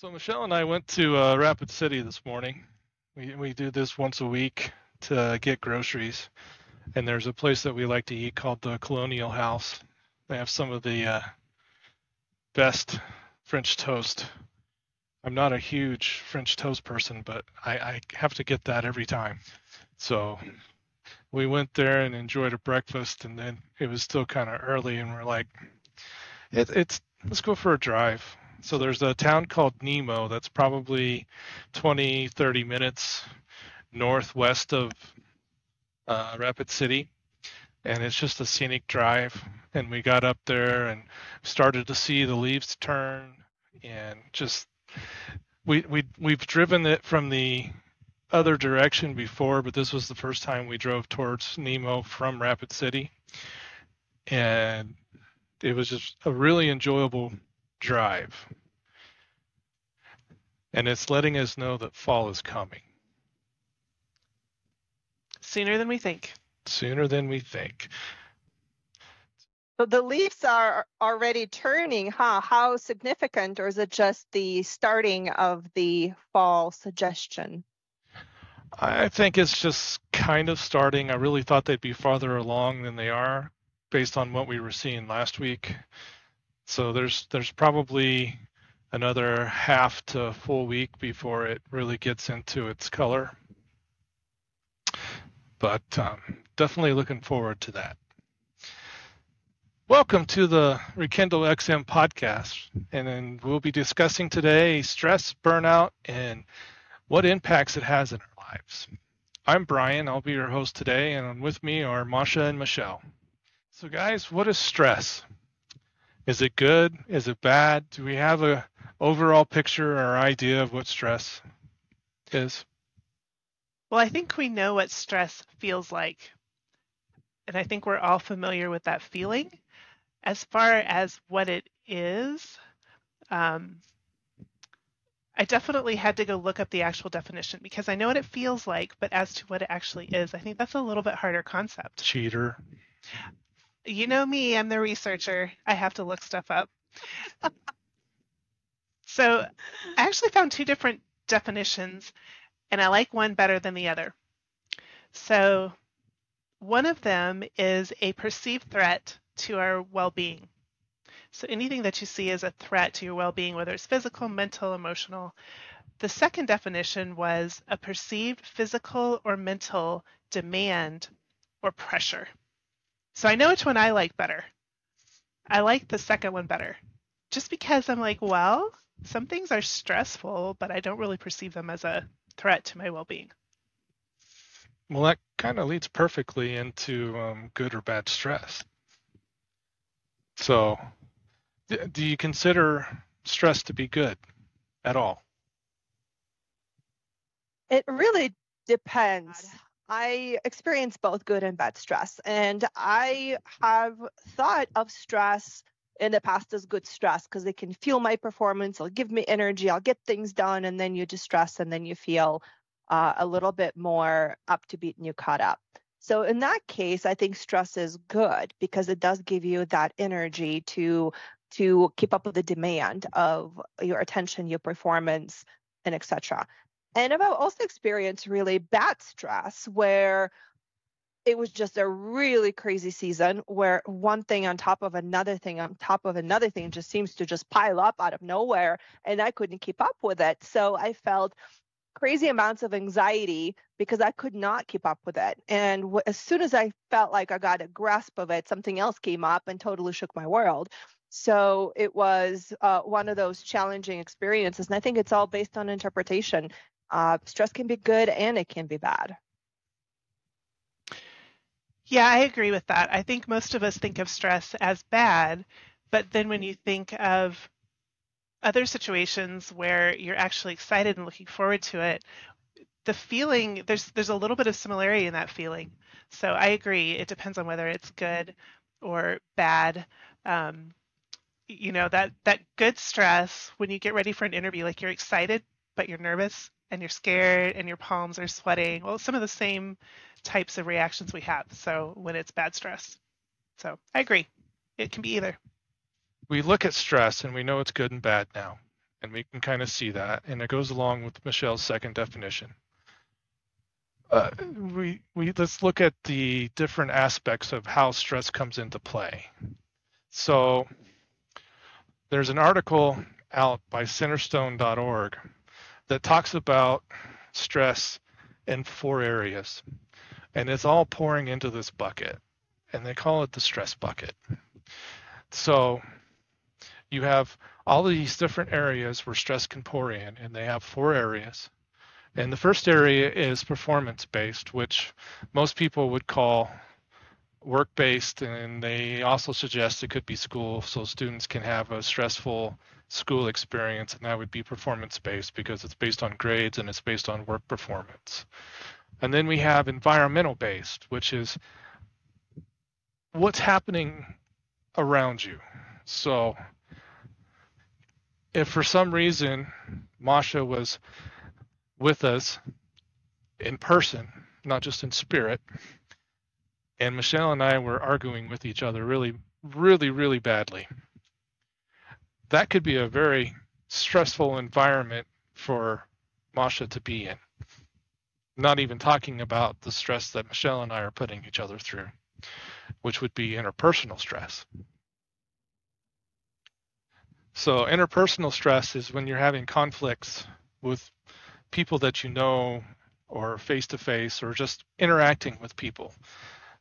So Michelle and I went to uh, Rapid City this morning. We we do this once a week to get groceries, and there's a place that we like to eat called the Colonial House. They have some of the uh, best French toast. I'm not a huge French toast person, but I, I have to get that every time. So we went there and enjoyed a breakfast, and then it was still kind of early, and we're like, it, it's let's go for a drive. So there's a town called Nemo that's probably 20, 30 minutes northwest of uh, Rapid City. And it's just a scenic drive. And we got up there and started to see the leaves turn and just we we we've driven it from the other direction before, but this was the first time we drove towards Nemo from Rapid City. And it was just a really enjoyable drive. And it's letting us know that fall is coming Sooner than we think. sooner than we think. So the leaves are already turning, huh? How significant, or is it just the starting of the fall suggestion? I think it's just kind of starting. I really thought they'd be farther along than they are based on what we were seeing last week. So there's there's probably another half to full week before it really gets into its color. But um, definitely looking forward to that. Welcome to the Rekindle XM podcast, and then we'll be discussing today stress, burnout, and what impacts it has in our lives. I'm Brian. I'll be your host today, and with me are Masha and Michelle. So, guys, what is stress? Is it good? Is it bad? Do we have a overall picture or idea of what stress is? Well, I think we know what stress feels like. And I think we're all familiar with that feeling. As far as what it is, um, I definitely had to go look up the actual definition because I know what it feels like, but as to what it actually is, I think that's a little bit harder concept. Cheater. You know me, I'm the researcher. I have to look stuff up. so I actually found two different definitions, and I like one better than the other. So one of them is a perceived threat to our well being. So anything that you see as a threat to your well being, whether it's physical, mental, emotional. The second definition was a perceived physical or mental demand or pressure. So I know which one I like better. I like the second one better. Just because I'm like, well, some things are stressful, but I don't really perceive them as a threat to my well being. Well, that kind of leads perfectly into um, good or bad stress. So, d- do you consider stress to be good at all? It really depends. I experience both good and bad stress, and I have thought of stress in the past as good stress because it can fuel my performance, it'll give me energy, I'll get things done, and then you distress, and then you feel uh, a little bit more up to beat and you caught up. So in that case, I think stress is good because it does give you that energy to to keep up with the demand of your attention, your performance, and etc. And I've also experienced really bad stress where it was just a really crazy season where one thing on top of another thing on top of another thing just seems to just pile up out of nowhere and I couldn't keep up with it. So I felt crazy amounts of anxiety because I could not keep up with it. And w- as soon as I felt like I got a grasp of it, something else came up and totally shook my world. So it was uh, one of those challenging experiences. And I think it's all based on interpretation. Uh, stress can be good and it can be bad. Yeah, I agree with that. I think most of us think of stress as bad, but then when you think of other situations where you're actually excited and looking forward to it, the feeling there's there's a little bit of similarity in that feeling. So I agree. It depends on whether it's good or bad. Um, you know that that good stress when you get ready for an interview, like you're excited but you're nervous and you're scared and your palms are sweating. Well, some of the same types of reactions we have. So when it's bad stress. So I agree. It can be either. We look at stress and we know it's good and bad now. and we can kind of see that, and it goes along with Michelle's second definition. Uh, we we let's look at the different aspects of how stress comes into play. So there's an article out by Centerstone.org that talks about stress in four areas, and it's all pouring into this bucket, and they call it the stress bucket. So you have all these different areas where stress can pour in, and they have four areas. And the first area is performance based, which most people would call work based, and they also suggest it could be school, so students can have a stressful school experience, and that would be performance based because it's based on grades and it's based on work performance. And then we have environmental based, which is what's happening around you. So if for some reason Masha was with us in person, not just in spirit, and Michelle and I were arguing with each other really, really, really badly, that could be a very stressful environment for Masha to be in. Not even talking about the stress that Michelle and I are putting each other through, which would be interpersonal stress. So interpersonal stress is when you're having conflicts with people that you know or face to face or just interacting with people.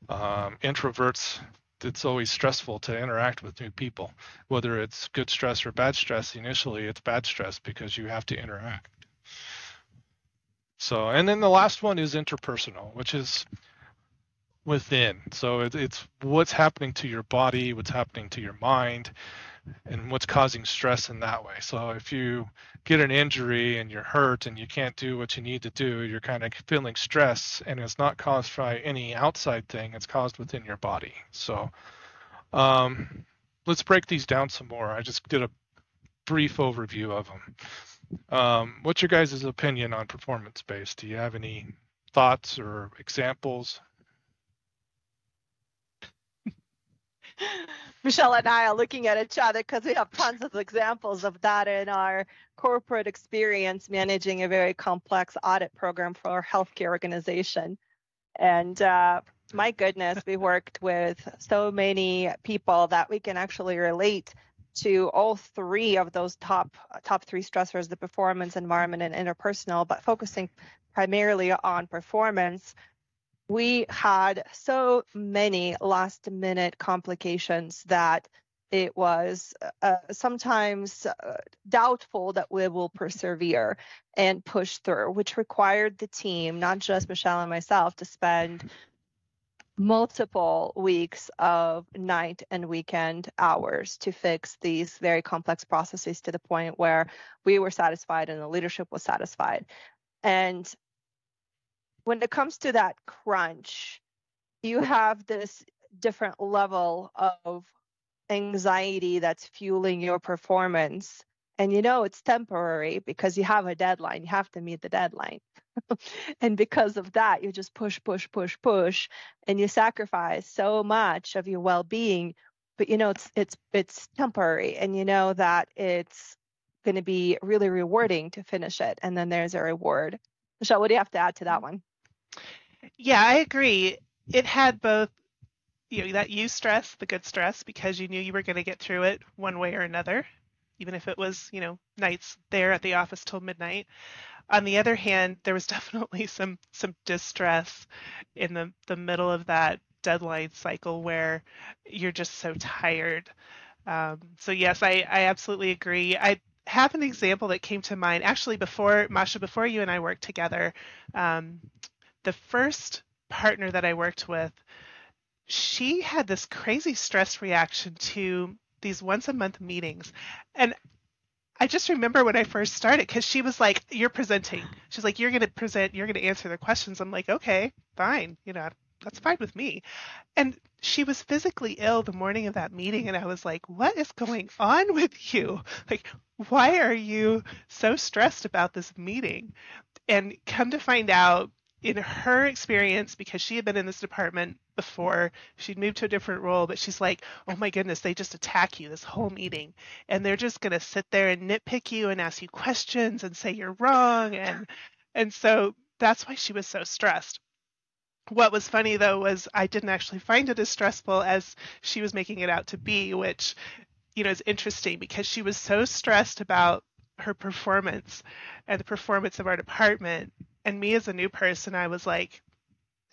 Um, introverts, it's always stressful to interact with new people, whether it's good stress or bad stress. Initially, it's bad stress because you have to interact. So, and then the last one is interpersonal, which is within. So it, it's what's happening to your body, what's happening to your mind, and what's causing stress in that way. So if you get an injury and you're hurt and you can't do what you need to do, you're kind of feeling stress and it's not caused by any outside thing, it's caused within your body. So um, let's break these down some more. I just did a brief overview of them. Um, what's your guys' opinion on performance based? Do you have any thoughts or examples? Michelle and I are looking at each other because we have tons of examples of that in our corporate experience managing a very complex audit program for our healthcare organization. And uh, my goodness, we worked with so many people that we can actually relate to all three of those top top three stressors: the performance, environment, and interpersonal. But focusing primarily on performance, we had so many last minute complications that it was uh, sometimes uh, doubtful that we will persevere and push through, which required the team, not just Michelle and myself, to spend multiple weeks of night and weekend hours to fix these very complex processes to the point where we were satisfied and the leadership was satisfied. And when it comes to that crunch, you have this different level of anxiety that's fueling your performance. And you know it's temporary because you have a deadline, you have to meet the deadline. and because of that, you just push, push, push, push, and you sacrifice so much of your well-being. But you know it's it's it's temporary, and you know that it's going to be really rewarding to finish it, and then there's a reward. Michelle, what do you have to add to that mm-hmm. one? Yeah, I agree. It had both you know that eustress, the good stress, because you knew you were going to get through it one way or another, even if it was you know nights there at the office till midnight. On the other hand, there was definitely some some distress in the the middle of that deadline cycle where you're just so tired. Um, so yes, I I absolutely agree. I have an example that came to mind actually before Masha, before you and I worked together. Um, the first partner that I worked with, she had this crazy stress reaction to these once a month meetings. And I just remember when I first started because she was like, You're presenting. She's like, You're going to present, you're going to answer the questions. I'm like, Okay, fine. You know, that's fine with me. And she was physically ill the morning of that meeting. And I was like, What is going on with you? Like, why are you so stressed about this meeting? And come to find out, in her experience, because she had been in this department before, she'd moved to a different role, but she's like, oh my goodness, they just attack you this whole meeting. And they're just going to sit there and nitpick you and ask you questions and say you're wrong. And, and so that's why she was so stressed. What was funny though was I didn't actually find it as stressful as she was making it out to be, which, you know, is interesting because she was so stressed about her performance and the performance of our department. And me as a new person, I was like,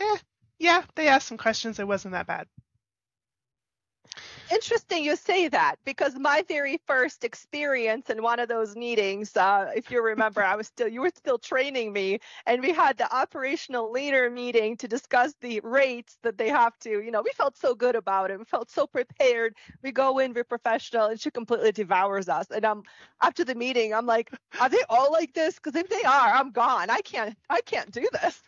eh, yeah, they asked some questions. It wasn't that bad. Interesting you say that because my very first experience in one of those meetings, uh, if you remember, I was still you were still training me, and we had the operational leader meeting to discuss the rates that they have to. You know, we felt so good about it. We felt so prepared. We go in, we're professional, and she completely devours us. And I'm after the meeting, I'm like, are they all like this? Because if they are, I'm gone. I can't. I can't do this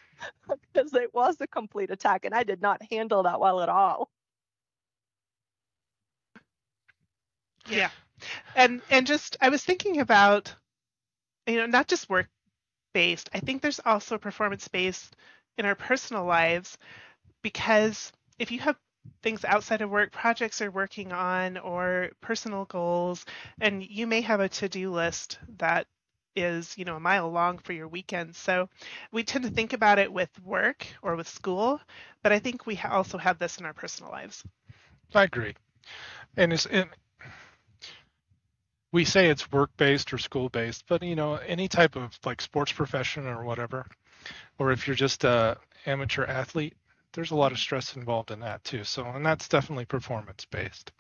because it was a complete attack, and I did not handle that well at all. Yeah. And and just I was thinking about you know, not just work based. I think there's also performance based in our personal lives because if you have things outside of work, projects you're working on or personal goals, and you may have a to-do list that is, you know, a mile long for your weekend. So we tend to think about it with work or with school, but I think we also have this in our personal lives. I agree. And it's and we say it's work based or school based, but you know, any type of like sports profession or whatever, or if you're just a amateur athlete, there's a lot of stress involved in that too. So, and that's definitely performance based.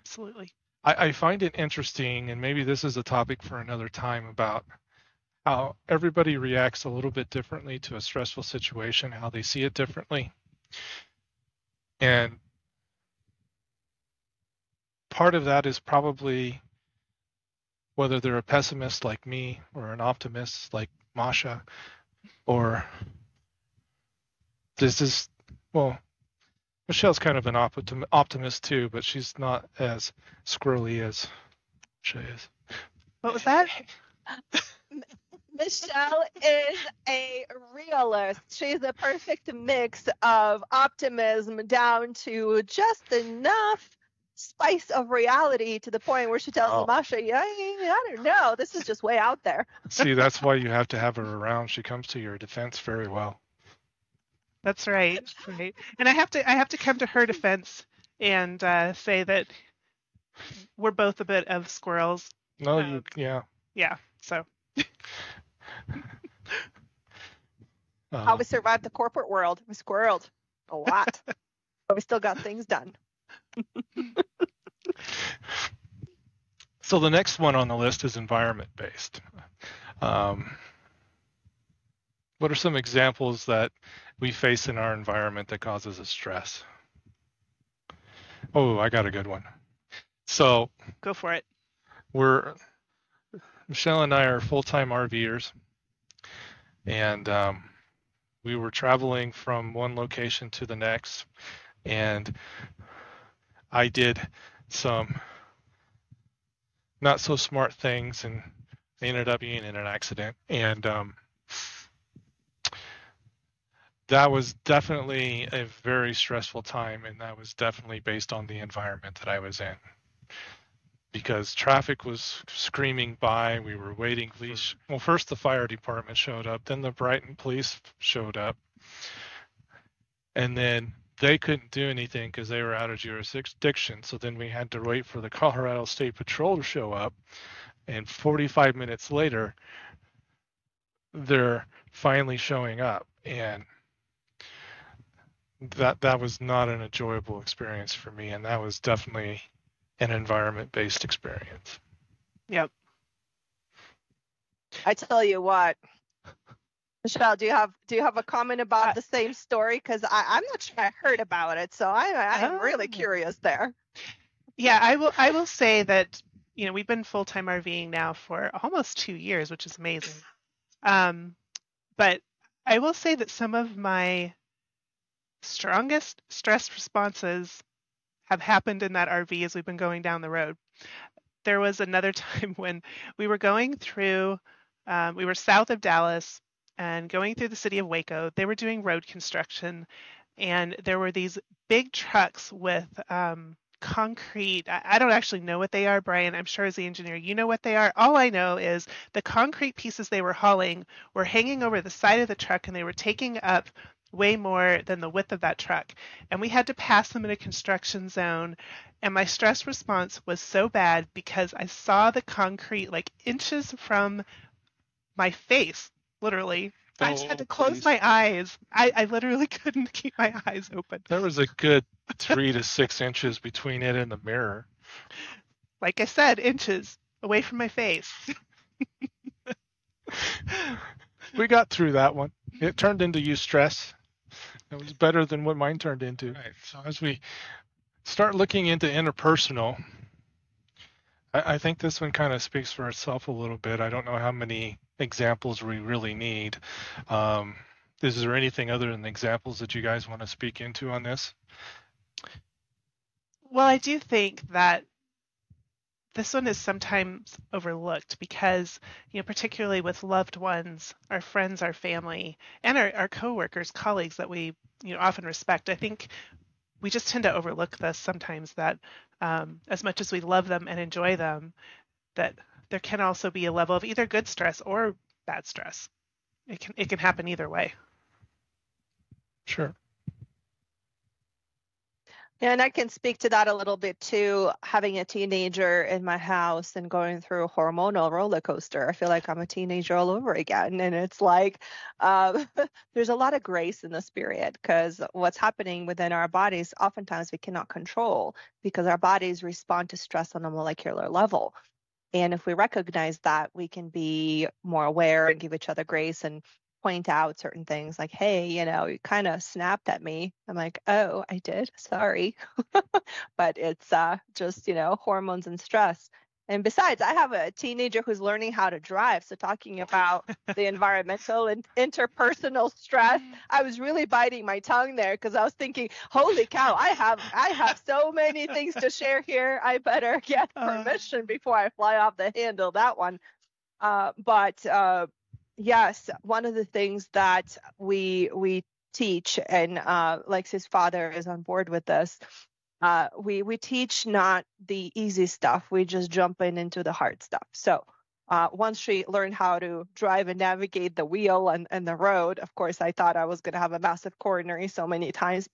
Absolutely. I, I find it interesting, and maybe this is a topic for another time about how everybody reacts a little bit differently to a stressful situation, how they see it differently. And part of that is probably whether they're a pessimist like me or an optimist like Masha, or this is well, Michelle's kind of an optim- optimist too, but she's not as squirrely as she is. What was that? Michelle is a realist. She's a perfect mix of optimism down to just enough spice of reality to the point where she tells oh. Masha, yeah, I don't know. This is just way out there. See, that's why you have to have her around. She comes to your defense very well. That's right. right. And I have to I have to come to her defense and uh, say that we're both a bit of squirrels. No, um, you yeah. Yeah. So uh, How we survived the corporate world. We squirreled a lot. but we still got things done. So the next one on the list is environment based. Um, what are some examples that we face in our environment that causes us stress? Oh, I got a good one. So go for it. We're Michelle and I are full-time RVers, and um, we were traveling from one location to the next, and I did some not so smart things and ended up being in an accident. And um, that was definitely a very stressful time. And that was definitely based on the environment that I was in. Because traffic was screaming by, we were waiting. Police, well, first the fire department showed up, then the Brighton police showed up, and then they couldn't do anything because they were out of jurisdiction. So then we had to wait for the Colorado State Patrol to show up. And 45 minutes later, they're finally showing up. And that that was not an enjoyable experience for me. And that was definitely an environment based experience. Yep. I tell you what, Michelle, do you have do you have a comment about uh, the same story? Because I'm not sure I heard about it, so I, I'm oh. really curious there. Yeah, I will. I will say that you know we've been full time RVing now for almost two years, which is amazing. Um, but I will say that some of my strongest stress responses have happened in that RV as we've been going down the road. There was another time when we were going through. Um, we were south of Dallas and going through the city of Waco. They were doing road construction, and there were these big trucks with um, concrete. I, I don't actually know what they are, Brian. I'm sure as the engineer, you know what they are. All I know is the concrete pieces they were hauling were hanging over the side of the truck, and they were taking up way more than the width of that truck. And we had to pass them in a construction zone. And my stress response was so bad because I saw the concrete like inches from my face, literally. I just had to Oh, close please. my eyes. I, I literally couldn't keep my eyes open. There was a good three to six inches between it and the mirror. Like I said, inches away from my face. We got through that one. It turned into eustress. It was better than what mine turned into. Right. So as we start looking into interpersonal, I, I think this one kind of speaks for itself a little bit. I don't know how many examples we really need. Um, is there anything other than examples that you guys want to speak into on this? Well, I do think that this one is sometimes overlooked because, you know, particularly with loved ones, our friends, our family, and our, our coworkers, colleagues that we, you know, often respect. I think we just tend to overlook this sometimes that um, as much as we love them and enjoy them, that there can also be a level of either good stress or bad stress. It can it can happen either way. Sure. Yeah, and I can speak to that a little bit too. Having a teenager in my house and going through a hormonal roller coaster, I feel like I'm a teenager all over again. And it's like um, there's a lot of grace in this period because what's happening within our bodies, oftentimes we cannot control because our bodies respond to stress on a molecular level. And if we recognize that, we can be more aware and give each other grace and point out certain things like, hey, you know, you kind of snapped at me. I'm like, oh, I did. Sorry. but it's uh, just, you know, hormones and stress. And besides, I have a teenager who's learning how to drive. So talking about the environmental and interpersonal stress, I was really biting my tongue there because I was thinking, holy cow, I have I have so many things to share here. I better get Uh. permission before I fly off the handle that one. Uh, but uh, yes, one of the things that we we teach, and uh, Lexi's father is on board with this. Uh, we we teach not the easy stuff. We just jump in into the hard stuff. So uh, once she learned how to drive and navigate the wheel and, and the road, of course, I thought I was going to have a massive coronary so many times.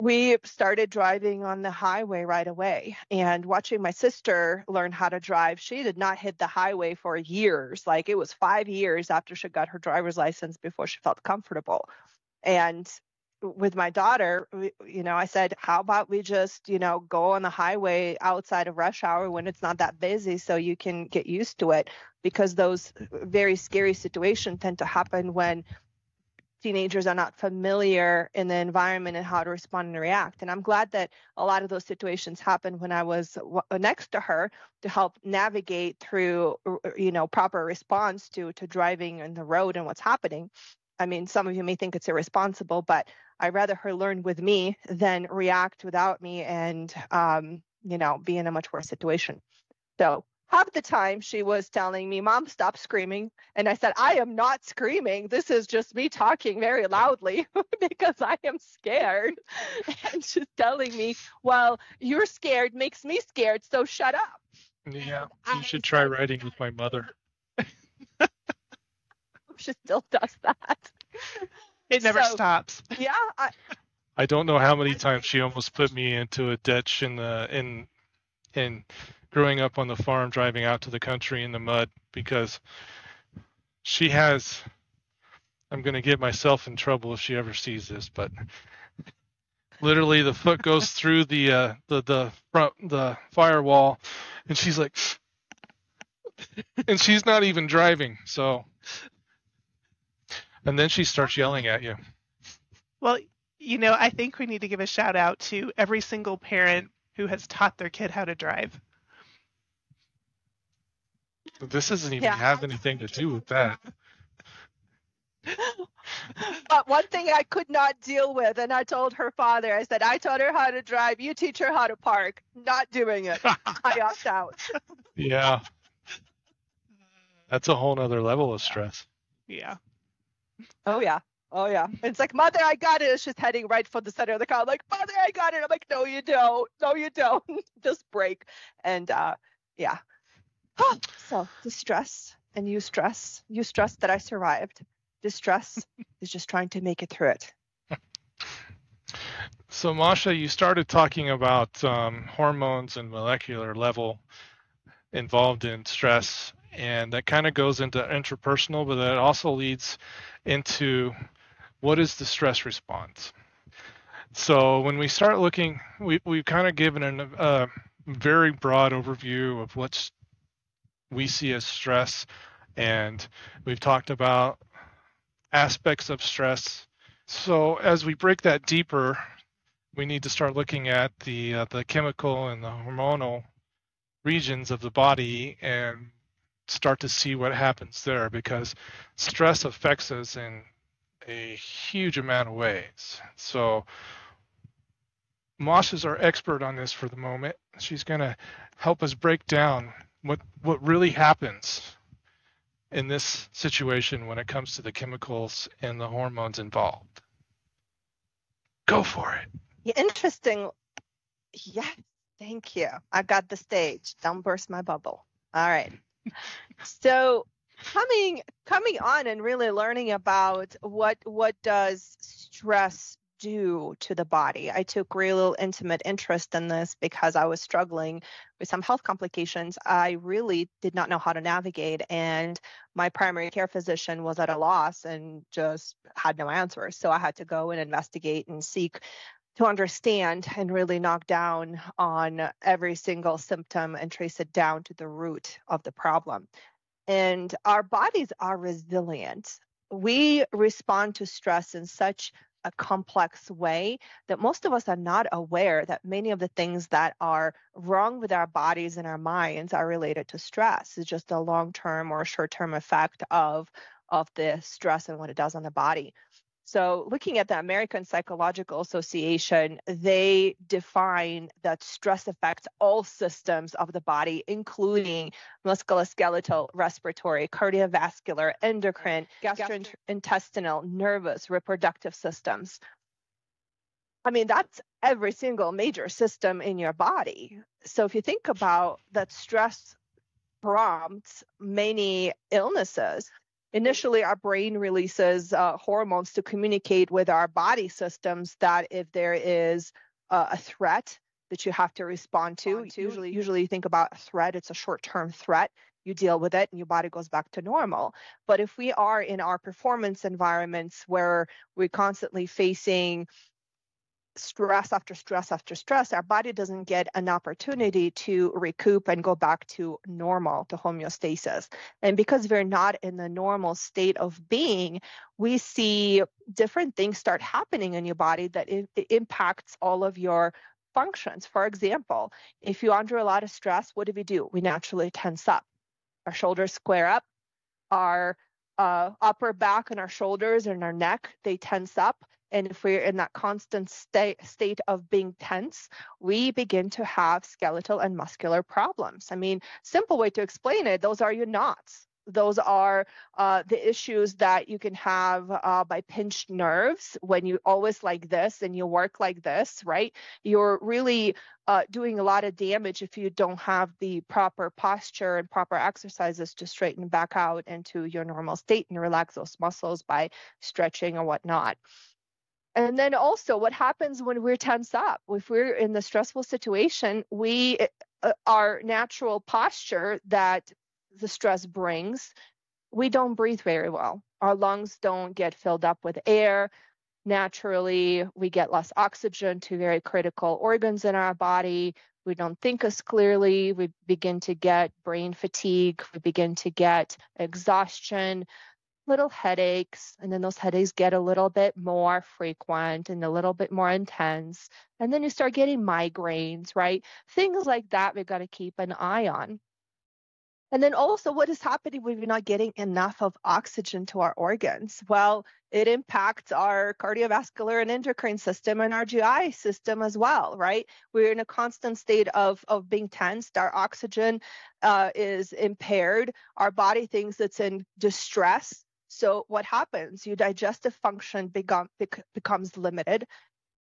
We started driving on the highway right away and watching my sister learn how to drive. She did not hit the highway for years. Like it was five years after she got her driver's license before she felt comfortable. And with my daughter, you know, I said, how about we just, you know, go on the highway outside of rush hour when it's not that busy so you can get used to it because those very scary situations tend to happen when teenagers are not familiar in the environment and how to respond and react. And I'm glad that a lot of those situations happened when I was next to her to help navigate through, uh, you know, proper response to to driving on the road and what's happening. I mean, some of you may think it's irresponsible, but I'd rather her learn with me than react without me and, um, you know, be in a much worse situation. So half the time she was telling me, Mom, stop screaming. And I said, I am not screaming. This is just me talking very loudly because I am scared. And she's telling me, Well, you're scared makes me scared. So shut up. Yeah. You should try riding with my mother. She still does that. It never So- stops. Yeah. I, I don't know how many times she almost put me into a ditch in the in in growing up on the farm driving out to the country in the mud because she has I'm going to get myself in trouble if she ever sees this but literally the foot goes through the uh the the front the firewall and she's like and she's not even driving so and then she starts yelling at you Well, you know, I think we need to give a shout out to every single parent who has taught their kid how to drive. This doesn't even Yeah. have anything to do with that. but one thing I could not deal with, and I told her father, I said, I taught her how to drive. You teach her how to park. Not doing it. I opt out. yeah. That's a whole nother level of stress. Yeah. Oh yeah. Oh yeah. It's like, mother, I got it. It's just heading right for the center of the car. I'm like, mother, I got it. I'm like, no, you don't. No, you don't. just break. And uh yeah. so distress and eustress. You stress that I survived. Distress is just trying to make it through it. So Masha, you started talking about um, hormones and molecular level involved in stress, and that kind of goes into interpersonal, but that also leads into what is the stress response. So when we start looking, we, we've kind of given a uh, very broad overview of what we see as stress, and we've talked about aspects of stress. So as we break that deeper, we need to start looking at the uh, the chemical and the hormonal regions of the body and start to see what happens there because stress affects us in a huge amount of ways. So Mosh is our expert on this for the moment. She's going to help us break down what what really happens in this situation when it comes to the chemicals and the hormones involved. Go for it. Interesting. Yes, thank you. I got the stage. Don't burst my bubble. All right. So coming coming on and really learning about what what does stress do to the body. I took real intimate interest in this because I was struggling with some health complications I really did not know how to navigate. And my primary care physician was at a loss and just had no answers. So I had to go and investigate and seek to understand and really knock down on every single symptom and trace it down to the root of the problem. And our bodies are resilient. We respond to stress in such a complex way that most of us are not aware that many of the things that are wrong with our bodies and our minds are related to stress. It's just a long term or short term effect of, of the stress and what it does on the body. So, looking at the American Psychological Association, they define that stress affects all systems of the body, including musculoskeletal, respiratory, cardiovascular, endocrine, gastrointestinal, nervous, reproductive systems. I mean, that's every single major system in your body. So, if you think about that stress prompts many illnesses, initially our brain releases uh, hormones to communicate with our body systems that if there is uh, a threat that you have to respond to, usually usually you think about a threat it's a short-term threat you deal with it and your body goes back to normal. But if we are in our performance environments where we're constantly facing stress after stress after stress, our body doesn't get an opportunity to recoup and go back to normal, to homeostasis. And because we're not in the normal state of being, we see different things start happening in your body that it, it impacts all of your functions. For example, if you're under a lot of stress, what do we do? We naturally tense up. Our shoulders square up, our uh, upper back and our shoulders and our neck, they tense up and if we're in that constant state, state of being tense, we begin to have skeletal and muscular problems. I mean, simple way to explain it, those are your knots. Those are uh, the issues that you can have uh, by pinched nerves when you always like this and you work like this, right? You're really uh, doing a lot of damage if you don't have the proper posture and proper exercises to straighten back out into your normal state and relax those muscles by stretching or whatnot. And then also, what happens when we're tense up? If we're in the stressful situation, we uh, our natural posture that the stress brings, we don't breathe very well. Our lungs don't get filled up with air. Naturally, we get less oxygen to very critical organs in our body. We don't think as clearly. We begin to get brain fatigue. We begin to get exhaustion little headaches, and then those headaches get a little bit more frequent and a little bit more intense. And then you start getting migraines, right? Things like that we've got to keep an eye on. And then also, what is happening when we're not getting enough of oxygen to our organs? Well, it impacts our cardiovascular and endocrine system and our GI system as well, right? We're in a constant state of, of being tensed. Our oxygen uh, is impaired. Our body thinks it's in distress So what happens? Your digestive function become, bec- becomes limited.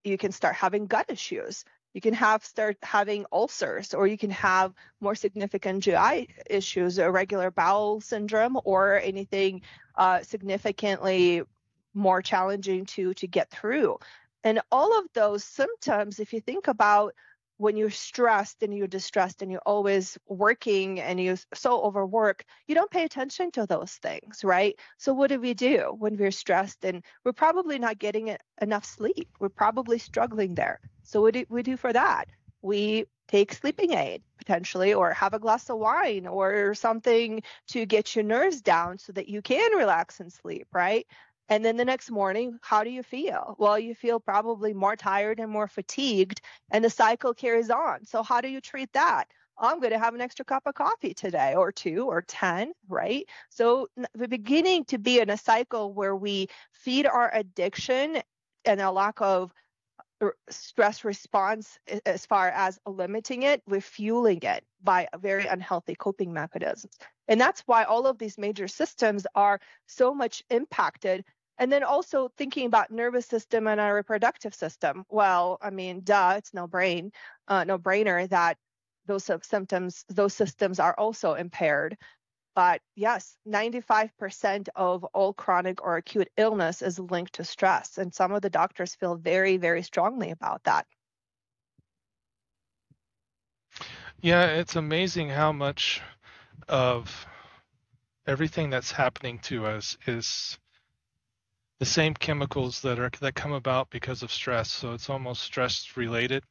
You can start having gut issues. You can have start having ulcers, or you can have more significant GI issues, irregular bowel syndrome, or anything uh, significantly more challenging to to get through. And all of those symptoms, if you think about when you're stressed and you're distressed and you're always working and you're so overworked, you don't pay attention to those things, right? So what do we do when we're stressed and we're probably not getting enough sleep? We're probably struggling there. So what do we do for that? We take sleeping aid potentially or have a glass of wine or something to get your nerves down so that you can relax and sleep, right? And then the next morning, how do you feel? Well, you feel probably more tired and more fatigued, and the cycle carries on. So, how do you treat that? I'm going to have an extra cup of coffee today, or two, or 10, right? So, we're beginning to be in a cycle where we feed our addiction and a lack of stress response as far as limiting it, we're fueling it by very unhealthy coping mechanisms. And that's why all of these major systems are so much impacted. And then also thinking about nervous system and our reproductive system. Well, I mean, duh, it's no brain, uh, no brainer that those symptoms, those systems are also impaired. But yes, 95% of all chronic or acute illness is linked to stress. And some of the doctors feel very, very strongly about that. Yeah, it's amazing how much of everything that's happening to us is the same chemicals that are that come about because of stress. So it's almost stress related.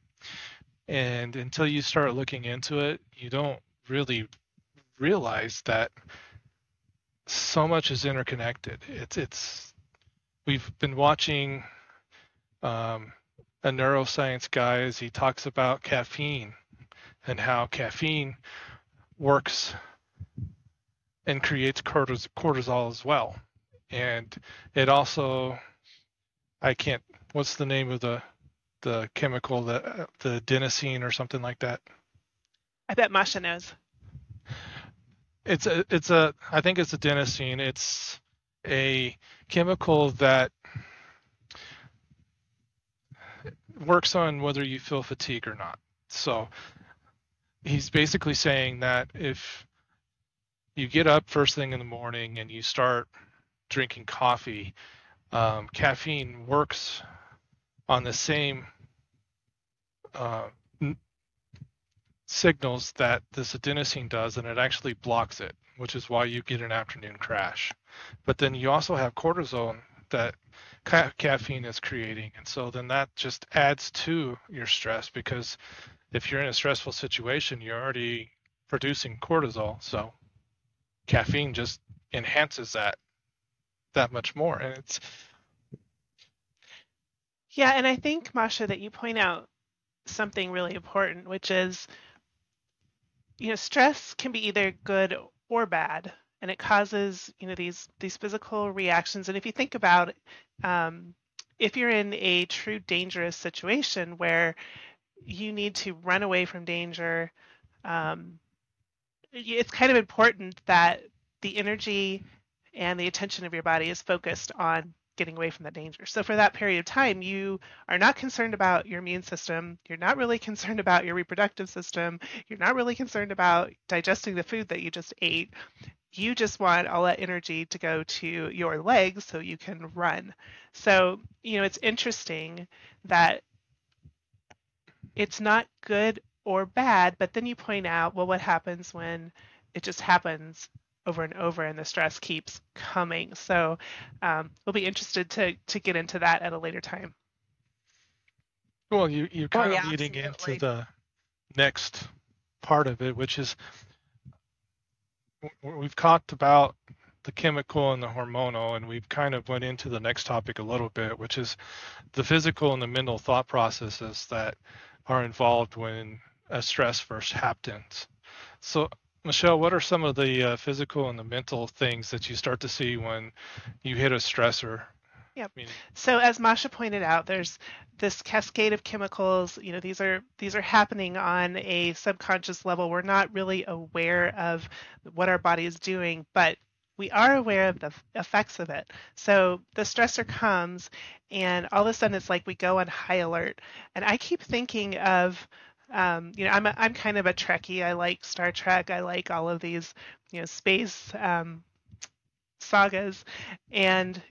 And until you start looking into it, you don't really realize that so much is interconnected. It's it's we've been watching um, a neuroscience guy as he talks about caffeine and how caffeine works and creates cortisol as well. And it also, I can't, what's the name of the the chemical, the the adenosine or something like that? I bet Masha knows. It's a, it's a, I think it's adenosine. It's a chemical that works on whether you feel fatigue or not. So he's basically saying that if you get up first thing in the morning and you start drinking coffee, um, caffeine works on the same uh, signals that this adenosine does, and it actually blocks it, which is why you get an afternoon crash. But then you also have cortisol that ca- caffeine is creating, and so then that just adds to your stress because if you're in a stressful situation, you're already producing cortisol. So caffeine just enhances that that much more. And it's yeah, and I think Masha that you point out something really important, which is you know stress can be either good or bad and it causes you know these these physical reactions and if you think about um, if you're in a true dangerous situation where you need to run away from danger. Um, it's kind of important that the energy and the attention of your body is focused on getting away from that danger. So for that period of time, you are not concerned about your immune system. You're not really concerned about your reproductive system. You're not really concerned about digesting the food that you just ate. You just want all that energy to go to your legs so you can run. So, you know, it's interesting that it's not good or bad, but then you point out, well, what happens when it just happens over and over and the stress keeps coming? So um, we'll be interested to to get into that at a later time. Well, you you're kind oh, yeah, of leading absolutely. into the next part of it, which is we've talked about the chemical and the hormonal and we've kind of went into the next topic a little bit which is the physical and the mental thought processes that are involved when a stress first happens. So, Michelle, what are some of the uh, physical and the mental things that you start to see when you hit a stressor? Yep. So as Masha pointed out, there's this cascade of chemicals. You know, these are these are happening on a subconscious level. We're not really aware of what our body is doing, but we are aware of the effects of it. So the stressor comes, and all of a sudden it's like we go on high alert. And I keep thinking of, um, you know, I'm a, I'm kind of a Trekkie. I like Star Trek. I like all of these, you know, space um, sagas, and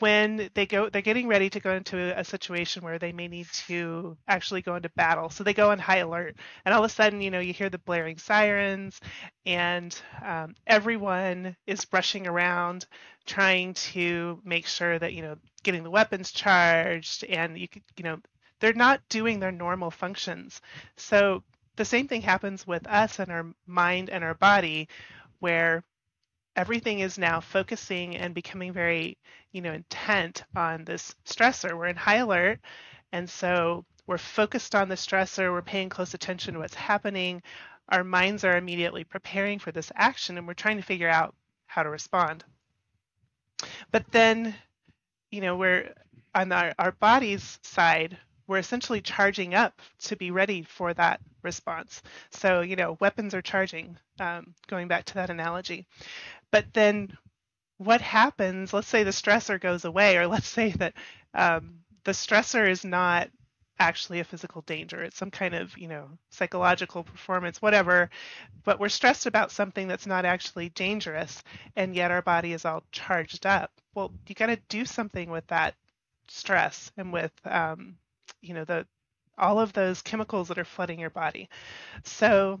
when they go they're getting ready to go into a situation where they may need to actually go into battle so they go on high alert and all of a sudden you know you hear the blaring sirens and um, everyone is rushing around trying to make sure that you know getting the weapons charged and you could you know they're not doing their normal functions so the same thing happens with us and our mind and our body where everything is now focusing and becoming very, you know, intent on this stressor. We're in high alert. And so we're focused on the stressor, we're paying close attention to what's happening. Our minds are immediately preparing for this action and we're trying to figure out how to respond. But then, you know, we're on our, our body's side, we're essentially charging up to be ready for that response. So, you know, weapons are charging, um, going back to that analogy. But then what happens? Let's say the stressor goes away, or let's say that um, the stressor is not actually a physical danger. It's some kind of, you know, psychological performance, whatever. But we're stressed about something that's not actually dangerous, and yet our body is all charged up. Well, you got to do something with that stress and with, um, you know, the all of those chemicals that are flooding your body. So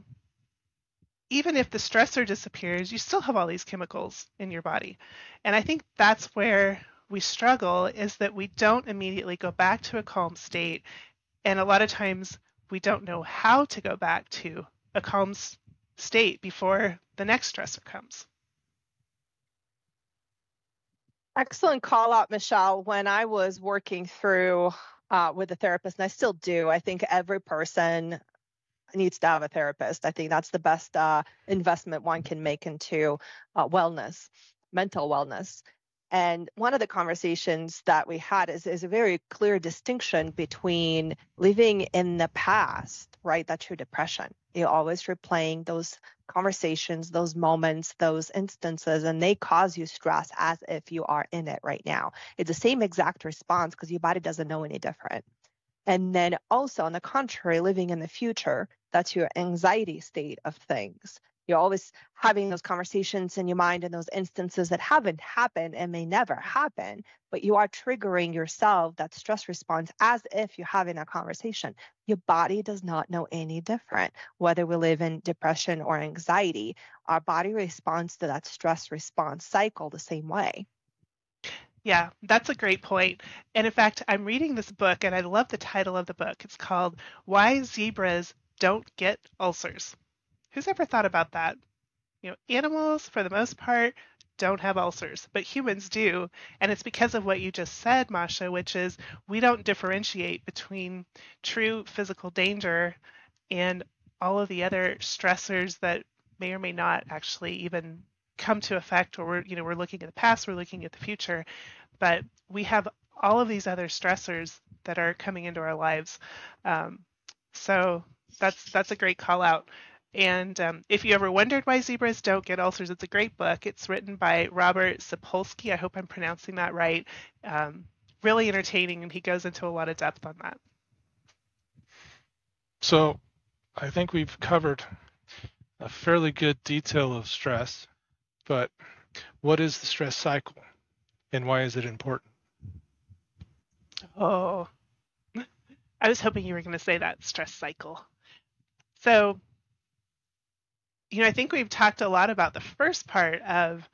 even if the stressor disappears, you still have all these chemicals in your body. And I think that's where we struggle is that we don't immediately go back to a calm state. And a lot of times we don't know how to go back to a calm state before the next stressor comes. Excellent call out, Michelle. When I was working through uh, with a therapist, and I still do, I think every person needs to have a therapist. I think that's the best uh, investment one can make into uh, wellness, mental wellness. And one of the conversations that we had is, is a very clear distinction between living in the past, right? That's your depression. You're always replaying those conversations, those moments, those instances, and they cause you stress as if you are in it right now. It's the same exact response because your body doesn't know any different. And then also, on the contrary, living in the future, that's your anxiety state of things. You're always having those conversations in your mind and those instances that haven't happened and may never happen, but you are triggering yourself that stress response as if you're having a conversation. Your body does not know any different. Whether we live in depression or anxiety, our body responds to that stress response cycle the same way. Yeah, that's a great point. And in fact, I'm reading this book and I love the title of the book. It's called Why Zebras Don't Get Ulcers. Who's ever thought about that? You know, animals, for the most part, don't have ulcers, but humans do. And it's because of what you just said, Masha, which is we don't differentiate between true physical danger and all of the other stressors that may or may not actually even come to effect or we're you know we're looking at the past we're looking at the future but we have all of these other stressors that are coming into our lives um, so that's that's a great call out and um, if you ever wondered why zebras don't get ulcers it's a great book. It's written by robert sapolsky. I hope i'm pronouncing that right. Um, really entertaining and he goes into a lot of depth on that. So i think we've covered a fairly good detail of stress but what is the stress cycle and why is it important? Oh, I was hoping you were going to say that stress cycle. So, you know, I think we've talked a lot about the first part of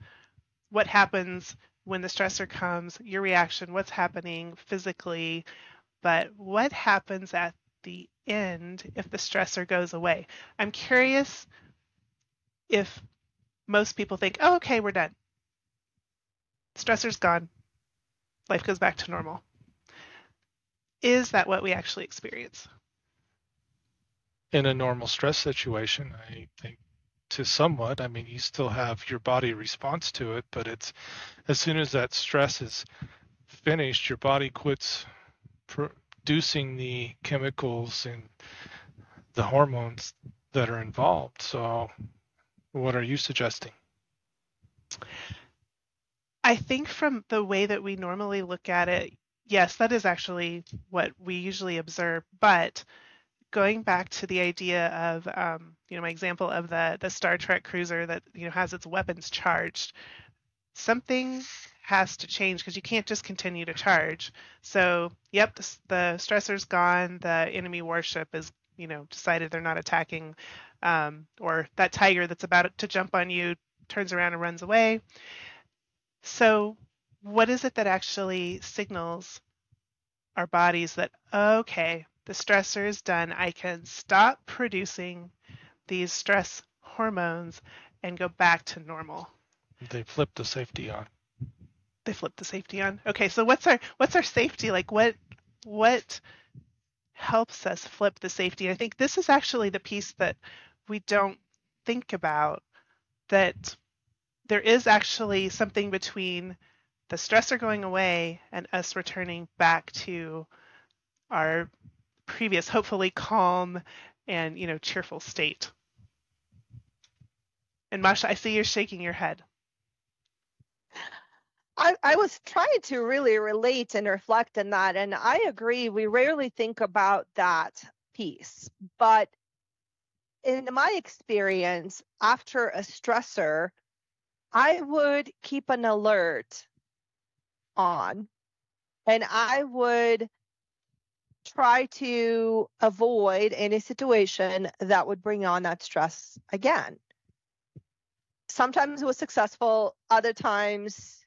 what happens when the stressor comes, your reaction, what's happening physically, but what happens at the end if the stressor goes away? I'm curious if most people think, oh, okay, we're done. Stressor's gone. Life goes back to normal. Is that what we actually experience? In a normal stress situation, I think to somewhat. I mean, you still have your body response to it, but it's as soon as that stress is finished, your body quits producing the chemicals and the hormones that are involved. So what are you suggesting? I think from the way that we normally look at it, yes, that is actually what we usually observe. But going back to the idea of, um, you know, my example of the the Star Trek cruiser that you know has its weapons charged, something has to change because you can't just continue to charge. So, yep, the, the stressor's gone. The enemy warship is, you know, decided they're not attacking, um, or that tiger that's about to jump on you turns around and runs away. So, what is it that actually signals our bodies that, okay, the stressor is done. I can stop producing these stress hormones and go back to normal? They flip the safety on. They flip the safety on. Okay, so what's our what's our safety like? What what helps us flip the safety? I think this is actually the piece that we don't think about that there is actually something between the stressor going away and us returning back to our previous hopefully calm and you know cheerful state. And masha i see you're shaking your head. I, I was trying to really relate and reflect on that and i agree we rarely think about that piece but in my experience after a stressor I would keep an alert on and I would try to avoid any situation that would bring on that stress again. Sometimes it was successful, other times,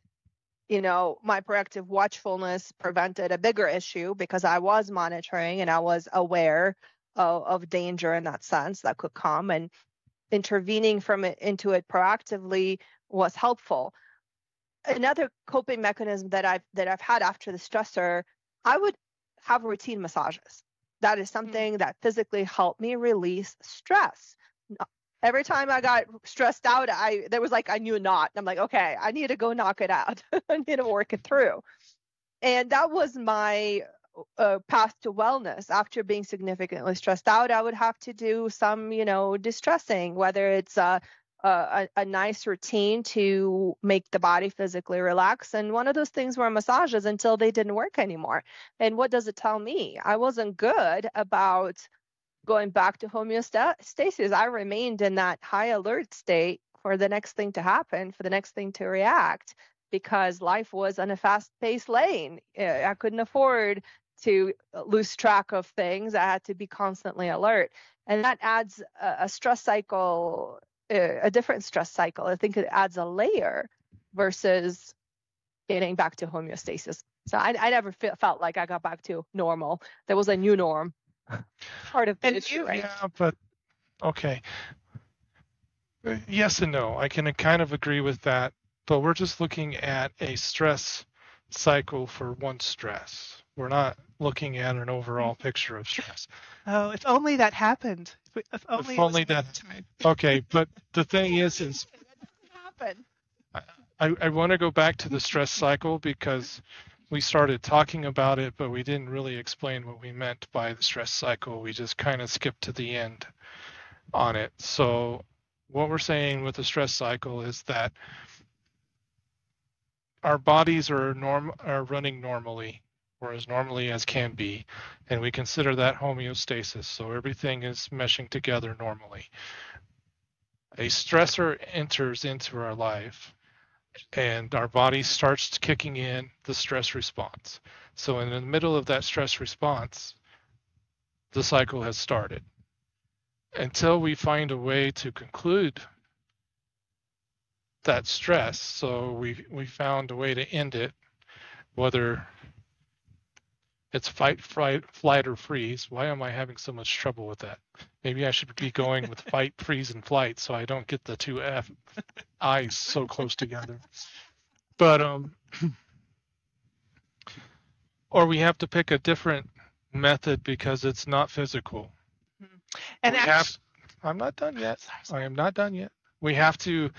you know, my proactive watchfulness prevented a bigger issue because I was monitoring and I was aware of, of danger in that sense that could come and intervening from it into it proactively was helpful. Another coping mechanism that I've that I've had after the stressor, I would have routine massages. That is mm. something that physically helped me release stress. Every time I got stressed out, I there was like I knew a knot. I'm like, okay, I need to go knock it out. I need to work it through. And that was my uh, path to wellness after being significantly stressed out i would have to do some you know distressing whether it's uh, a, a, nice routine to make the body physically relax. And one of those things were massages until they didn't work anymore. And what does it tell me? I wasn't good about going back to homeostasis. I remained in that high alert state for the next thing to happen, for the next thing to react, because life was on a fast paced lane. I couldn't afford to lose track of things. I had to be constantly alert. And that adds a, a stress cycle a different stress cycle. I think it adds a layer versus getting back to homeostasis. So I, I never felt like I got back to normal. There was a new norm. Part of the and issue, you, right? Yeah, but okay. Uh, yes and no. I can kind of agree with that, but we're just looking at a stress cycle for one stress. We're not looking at an overall picture of stress. Oh, if only that happened. If only, if only that. Okay, but the thing is, is I, I want to go back to the stress cycle because we started talking about it, but we didn't really explain what we meant by the stress cycle. We just kind of skipped to the end on it. So what we're saying with the stress cycle is that our bodies are norm are running normally or as normally as can be, and we consider that homeostasis, so everything is meshing together normally. A stressor enters into our life, and our body starts kicking in the stress response. So, in the middle of that stress response, the cycle has started. Until we find a way to conclude that stress, so we we found a way to end it, whether it's fight, flight, flight, or freeze. Why am I having so much trouble with that? Maybe I should be going with fight, freeze, and flight so I don't get the two F I's so close together. But um, or we have to pick a different method because it's not physical. Mm-hmm. And actually, have, I'm not done yet. I am not done yet. We have to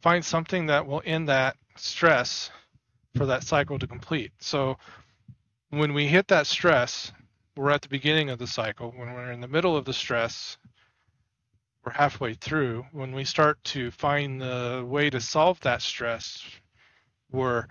find something that will end that stress for that cycle to complete. So when we hit that stress, we're at the beginning of the cycle. When we're in the middle of the stress, we're halfway through. When we start to find the way to solve that stress, we're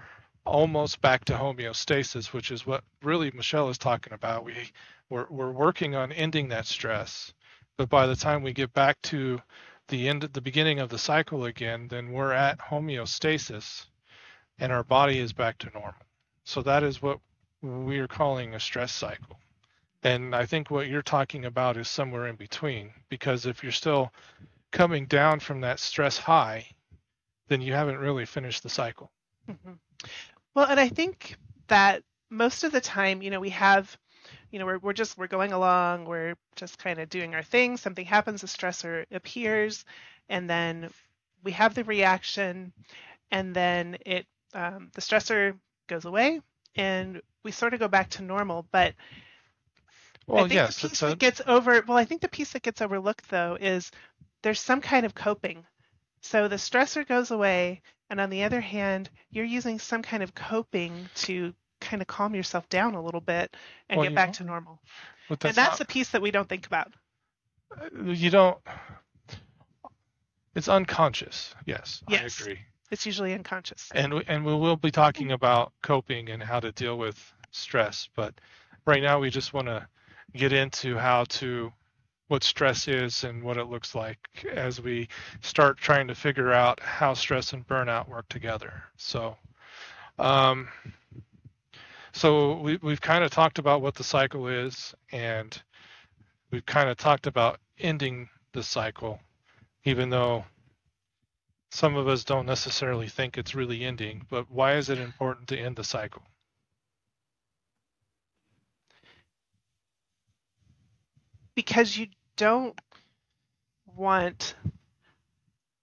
almost back to homeostasis, which is what really Michelle is talking about. We we're, we're working on ending that stress, but by the time we get back to the end, the beginning of the cycle again, then we're at homeostasis, and our body is back to normal. So that is what we are calling a stress cycle. And I think what you're talking about is somewhere in between, because if you're still coming down from that stress high, then you haven't really finished the cycle. Mm-hmm. Well, and I think that most of the time, you know, we have, you know, we're, we're just, we're going along, we're just kind of doing our thing. Something happens, a stressor appears, and then we have the reaction, and then it, um, the stressor goes away, and we sort of go back to normal. But well, I think yes, the piece it's that gets over. Well, I think the piece that gets overlooked though is there's some kind of coping. So the stressor goes away, and on the other hand, you're using some kind of coping to kind of calm yourself down a little bit and Well, get back know, to normal. but and that's that's not- the piece that we don't think about. Uh, you don't. It's unconscious. Yes, Yes. I agree. It's usually unconscious. and we, and we will be talking about coping and how to deal with stress but right now we just want to get into how to what stress is and what it looks like as we start trying to figure out how stress and burnout work together so um, so we, we've kind of talked about what the cycle is and we've kind of talked about ending the cycle even though some of us don't necessarily think it's really ending, but why is it important to end the cycle? because you don't want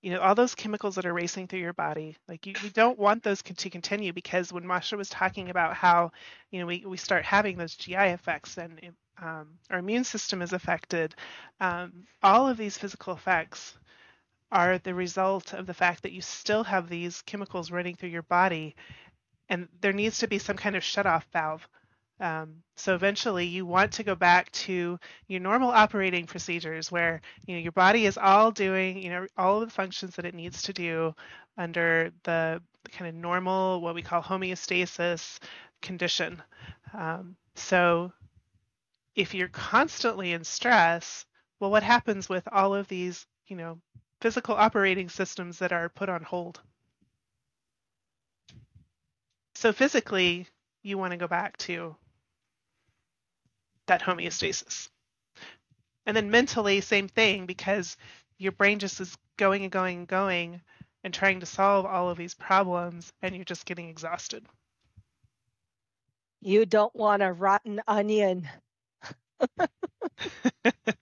you know all those chemicals that are racing through your body like you, you don't want those to continue because when masha was talking about how you know we, we start having those gi effects and um, our immune system is affected um, all of these physical effects are the result of the fact that you still have these chemicals running through your body and there needs to be some kind of shut-off valve. Um, so eventually you want to go back to your normal operating procedures where you know your body is all doing you know all of the functions that it needs to do under the kind of normal what we call homeostasis condition. Um, so if you're constantly in stress well what happens with all of these you know physical operating systems that are put on hold so physically you want to go back to that homeostasis. And then mentally, same thing, because your brain just is going and going and going and trying to solve all of these problems, and you're just getting exhausted. You don't want a rotten onion.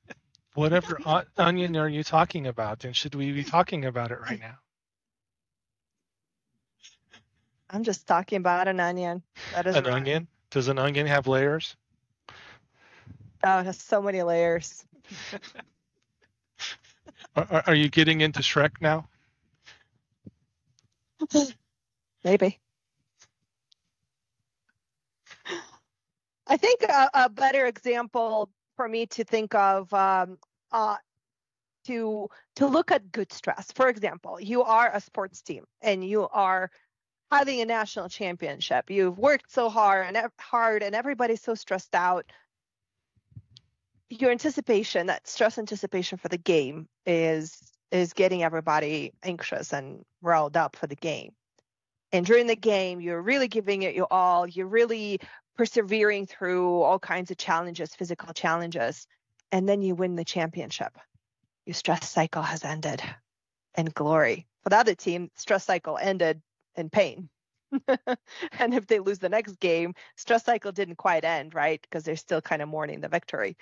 Whatever o- onion are you talking about? And should we be talking about it right now? I'm just talking about an onion. That is An rotten. onion? Does an onion have layers? Oh, it has so many layers. Are, are- are you getting into Shrek now? Maybe. I think a, a better example for me to think of um, uh, to to look at good stress. For example, you are a sports team and you are having a national championship. You've worked so hard and hard, and everybody's so stressed out. Your anticipation, that stress anticipation for the game, is is getting everybody anxious and riled up for the game. And during the game, you're really giving it your all. You're really persevering through all kinds of challenges, physical challenges, and then you win the championship. Your stress cycle has ended in glory. For the other team, stress cycle ended in pain. and if they lose the next game, stress cycle didn't quite end, right? Because they're still kind of mourning the victory.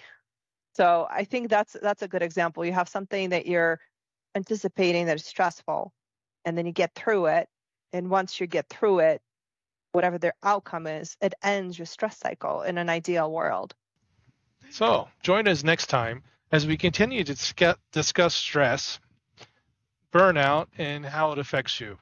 So I think that's that's a good example. You have something that you're anticipating that is stressful, and then you get through it. And once you get through it, whatever their outcome is, it ends your stress cycle in an ideal world. So join us next time as we continue to discuss, stress, burnout, and how it affects you.